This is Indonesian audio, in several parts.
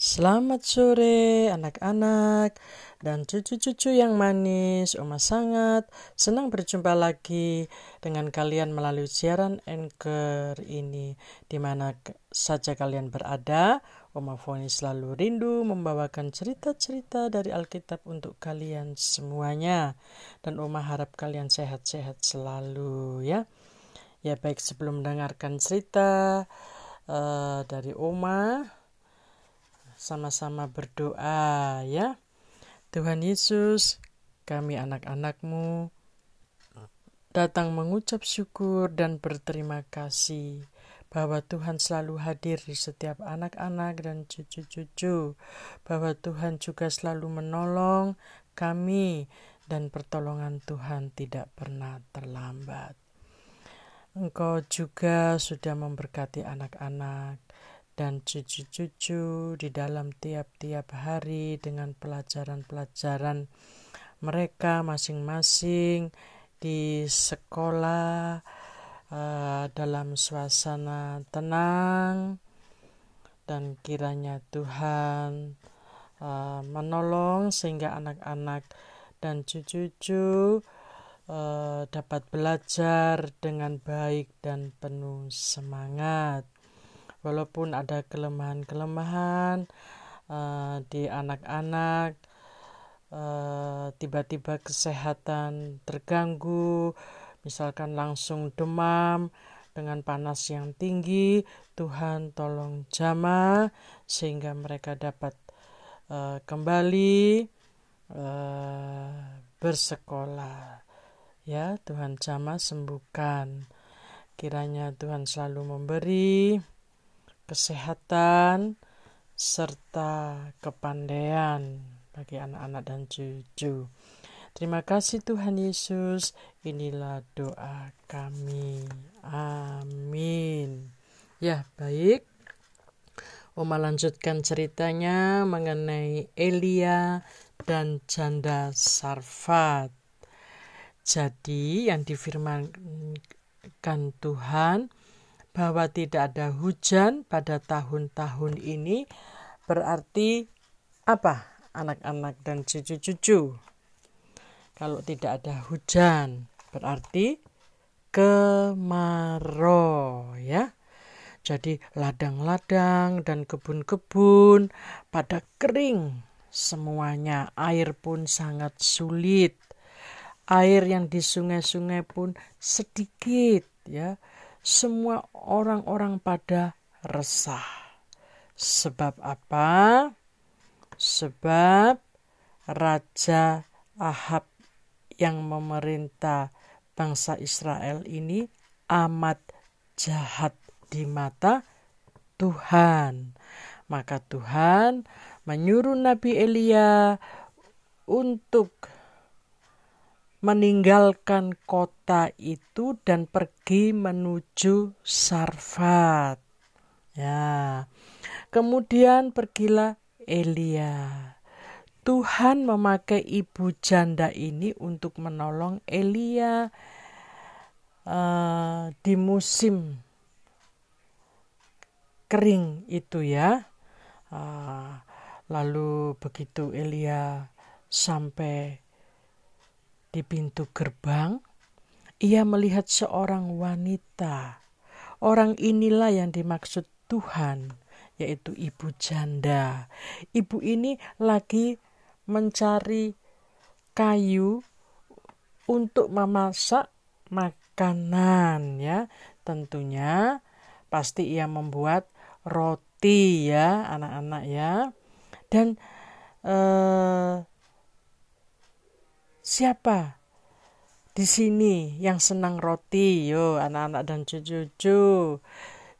Selamat sore anak-anak dan cucu-cucu yang manis. Oma sangat senang berjumpa lagi dengan kalian melalui siaran Anchor ini. Di mana saja kalian berada, Oma Foni selalu rindu membawakan cerita-cerita dari Alkitab untuk kalian semuanya. Dan Oma harap kalian sehat-sehat selalu ya. Ya baik sebelum mendengarkan cerita uh, dari Oma, sama-sama berdoa ya. Tuhan Yesus, kami anak-anakmu datang mengucap syukur dan berterima kasih bahwa Tuhan selalu hadir di setiap anak-anak dan cucu-cucu, bahwa Tuhan juga selalu menolong kami dan pertolongan Tuhan tidak pernah terlambat. Engkau juga sudah memberkati anak-anak dan cucu-cucu di dalam tiap-tiap hari dengan pelajaran-pelajaran mereka masing-masing di sekolah uh, dalam suasana tenang dan kiranya Tuhan uh, menolong sehingga anak-anak dan cucu-cucu uh, dapat belajar dengan baik dan penuh semangat walaupun ada kelemahan-kelemahan uh, di anak-anak uh, tiba-tiba kesehatan terganggu misalkan langsung demam dengan panas yang tinggi Tuhan tolong jama sehingga mereka dapat uh, kembali uh, bersekolah. Ya Tuhan jama sembuhkan. Kiranya Tuhan selalu memberi kesehatan, serta kepandaian bagi anak-anak dan cucu. Terima kasih Tuhan Yesus. Inilah doa kami. Amin. Ya, baik. Oma lanjutkan ceritanya mengenai Elia dan janda Sarfat. Jadi yang difirmankan Tuhan bahwa tidak ada hujan pada tahun-tahun ini berarti apa? Anak-anak dan cucu-cucu. Kalau tidak ada hujan berarti kemarau ya. Jadi ladang-ladang dan kebun-kebun pada kering. Semuanya air pun sangat sulit. Air yang di sungai-sungai pun sedikit ya semua orang-orang pada resah. Sebab apa? Sebab Raja Ahab yang memerintah bangsa Israel ini amat jahat di mata Tuhan. Maka Tuhan menyuruh Nabi Elia untuk meninggalkan kota itu dan pergi menuju Sarfat. Ya. Kemudian pergilah Elia. Tuhan memakai ibu janda ini untuk menolong Elia uh, di musim kering itu ya. Uh, lalu begitu Elia sampai di pintu gerbang, ia melihat seorang wanita. Orang inilah yang dimaksud Tuhan, yaitu ibu janda. Ibu ini lagi mencari kayu untuk memasak makanan ya. Tentunya pasti ia membuat roti ya, anak-anak ya. Dan eh Siapa di sini yang senang roti? Yo, anak-anak dan cucu-cucu.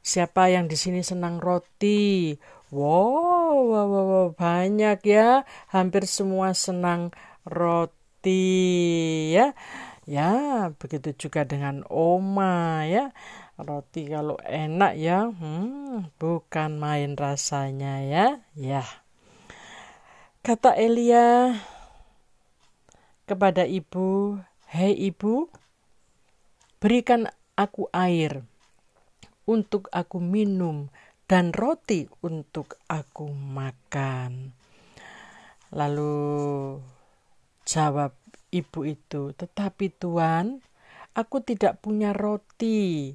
Siapa yang di sini senang roti? Wow, wow, wow, wow, banyak ya. Hampir semua senang roti ya. Ya, begitu juga dengan Oma ya. Roti kalau enak ya, hmm, bukan main rasanya ya. Ya. Kata Elia, kepada ibu, "Hei ibu, berikan aku air untuk aku minum dan roti untuk aku makan. Lalu jawab ibu itu, "Tetapi Tuhan, aku tidak punya roti.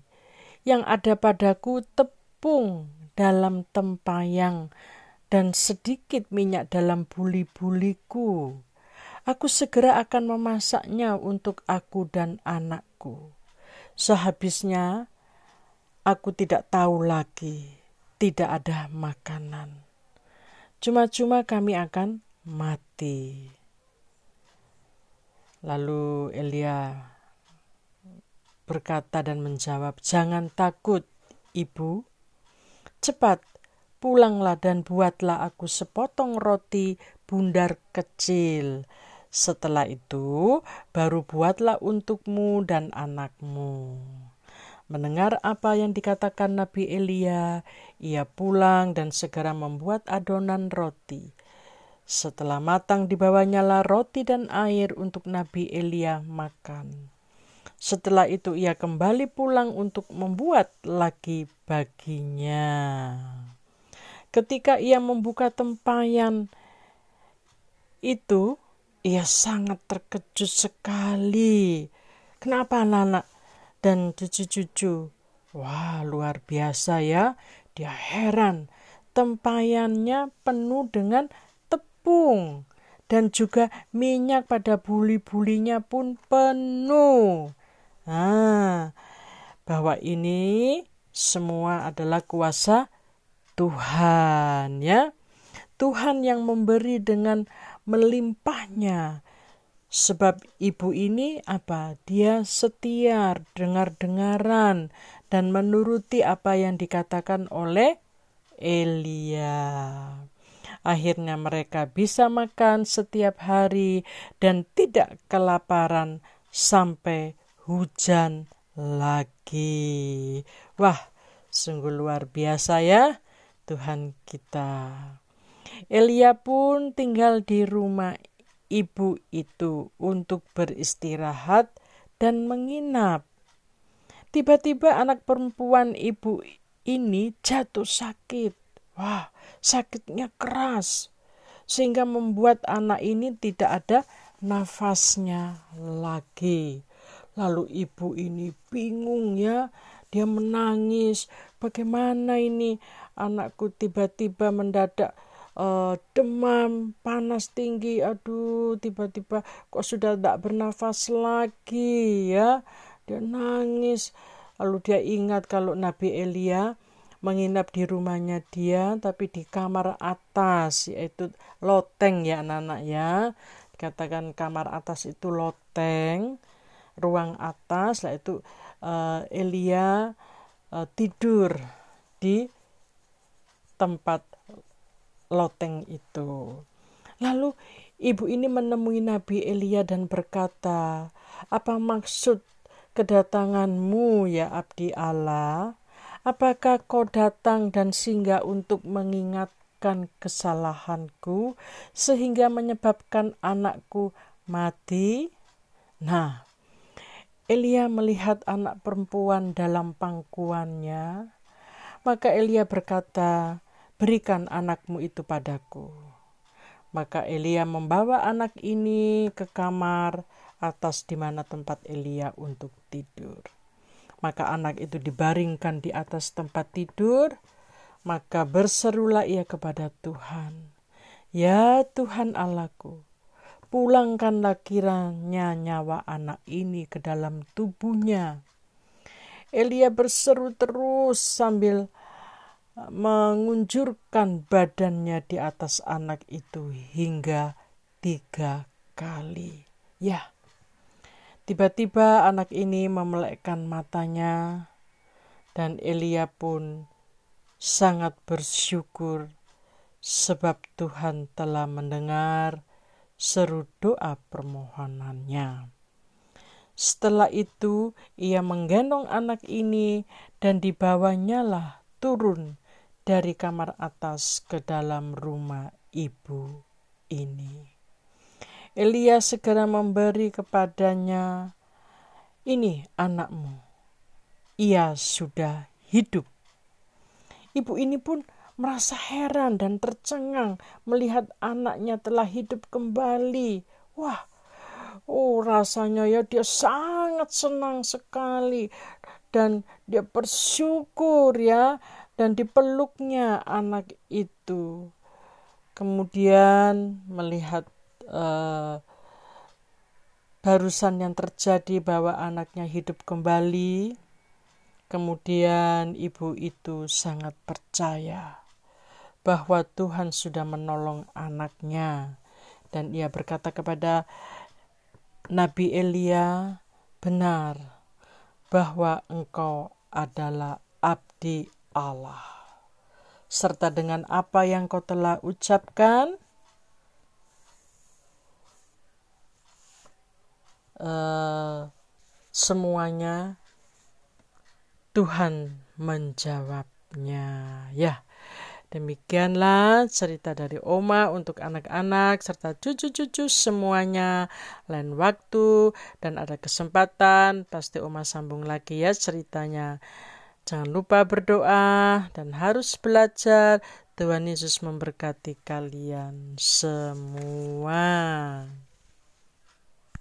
Yang ada padaku tepung dalam tempayang dan sedikit minyak dalam buli-buliku. Aku segera akan memasaknya untuk aku dan anakku. Sehabisnya, aku tidak tahu lagi, tidak ada makanan. Cuma-cuma kami akan mati. Lalu Elia berkata dan menjawab, "Jangan takut, ibu. Cepat pulanglah dan buatlah aku sepotong roti bundar kecil. Setelah itu, baru buatlah untukmu dan anakmu." Mendengar apa yang dikatakan Nabi Elia, ia pulang dan segera membuat adonan roti. Setelah matang dibawanya lah roti dan air untuk Nabi Elia makan. Setelah itu ia kembali pulang untuk membuat lagi baginya. Ketika ia membuka tempayan itu, ia sangat terkejut sekali. Kenapa anak-anak dan cucu-cucu? Wah, luar biasa ya. Dia heran. Tempayannya penuh dengan tepung dan juga minyak pada buli-bulinya pun penuh. Nah, bahwa ini semua adalah kuasa Tuhan ya. Tuhan yang memberi dengan melimpahnya. Sebab ibu ini apa? Dia setia dengar-dengaran dan menuruti apa yang dikatakan oleh Elia. Akhirnya mereka bisa makan setiap hari dan tidak kelaparan sampai hujan lagi. Wah, sungguh luar biasa ya Tuhan kita. Elia pun tinggal di rumah ibu itu untuk beristirahat dan menginap. Tiba-tiba anak perempuan ibu ini jatuh sakit. Wah, sakitnya keras sehingga membuat anak ini tidak ada nafasnya lagi. Lalu ibu ini bingung ya, dia menangis. Bagaimana ini anakku tiba-tiba mendadak uh, demam, panas tinggi. Aduh, tiba-tiba kok sudah tidak bernafas lagi ya. Dia nangis. Lalu dia ingat kalau Nabi Elia menginap di rumahnya dia tapi di kamar atas yaitu loteng ya anak-anak ya dikatakan kamar atas itu loteng ruang atas lah itu uh, Elia uh, tidur di tempat loteng itu. Lalu ibu ini menemui Nabi Elia dan berkata apa maksud kedatanganmu ya abdi Allah? Apakah kau datang dan singgah untuk mengingatkan kesalahanku sehingga menyebabkan anakku mati? Nah, Elia melihat anak perempuan dalam pangkuannya, maka Elia berkata, "Berikan anakmu itu padaku." Maka Elia membawa anak ini ke kamar atas di mana tempat Elia untuk tidur. Maka anak itu dibaringkan di atas tempat tidur, maka berserulah ia kepada Tuhan. Ya Tuhan Allahku, pulangkanlah kiranya nyawa anak ini ke dalam tubuhnya. Elia berseru terus sambil mengunjurkan badannya di atas anak itu hingga tiga kali. Ya, Tiba-tiba anak ini memelekkan matanya, dan Elia pun sangat bersyukur sebab Tuhan telah mendengar seru doa permohonannya. Setelah itu, ia menggendong anak ini dan dibawanya lah turun dari kamar atas ke dalam rumah ibu ini. Elia segera memberi kepadanya, "Ini anakmu. Ia sudah hidup." ibu ini pun merasa heran dan tercengang melihat anaknya telah hidup kembali. Wah, oh rasanya ya dia sangat senang sekali dan dia bersyukur ya dan dipeluknya anak itu. Kemudian melihat uh, barusan yang terjadi bahwa anaknya hidup kembali, kemudian ibu itu sangat percaya bahwa Tuhan sudah menolong anaknya. Dan ia berkata kepada Nabi Elia, "Benar bahwa engkau adalah abdi Allah." Serta dengan apa yang kau telah ucapkan, uh, semuanya Tuhan menjawabnya. Ya, Demikianlah cerita dari Oma untuk anak-anak serta cucu-cucu semuanya. Lain waktu dan ada kesempatan pasti Oma sambung lagi ya ceritanya. Jangan lupa berdoa dan harus belajar. Tuhan Yesus memberkati kalian semua.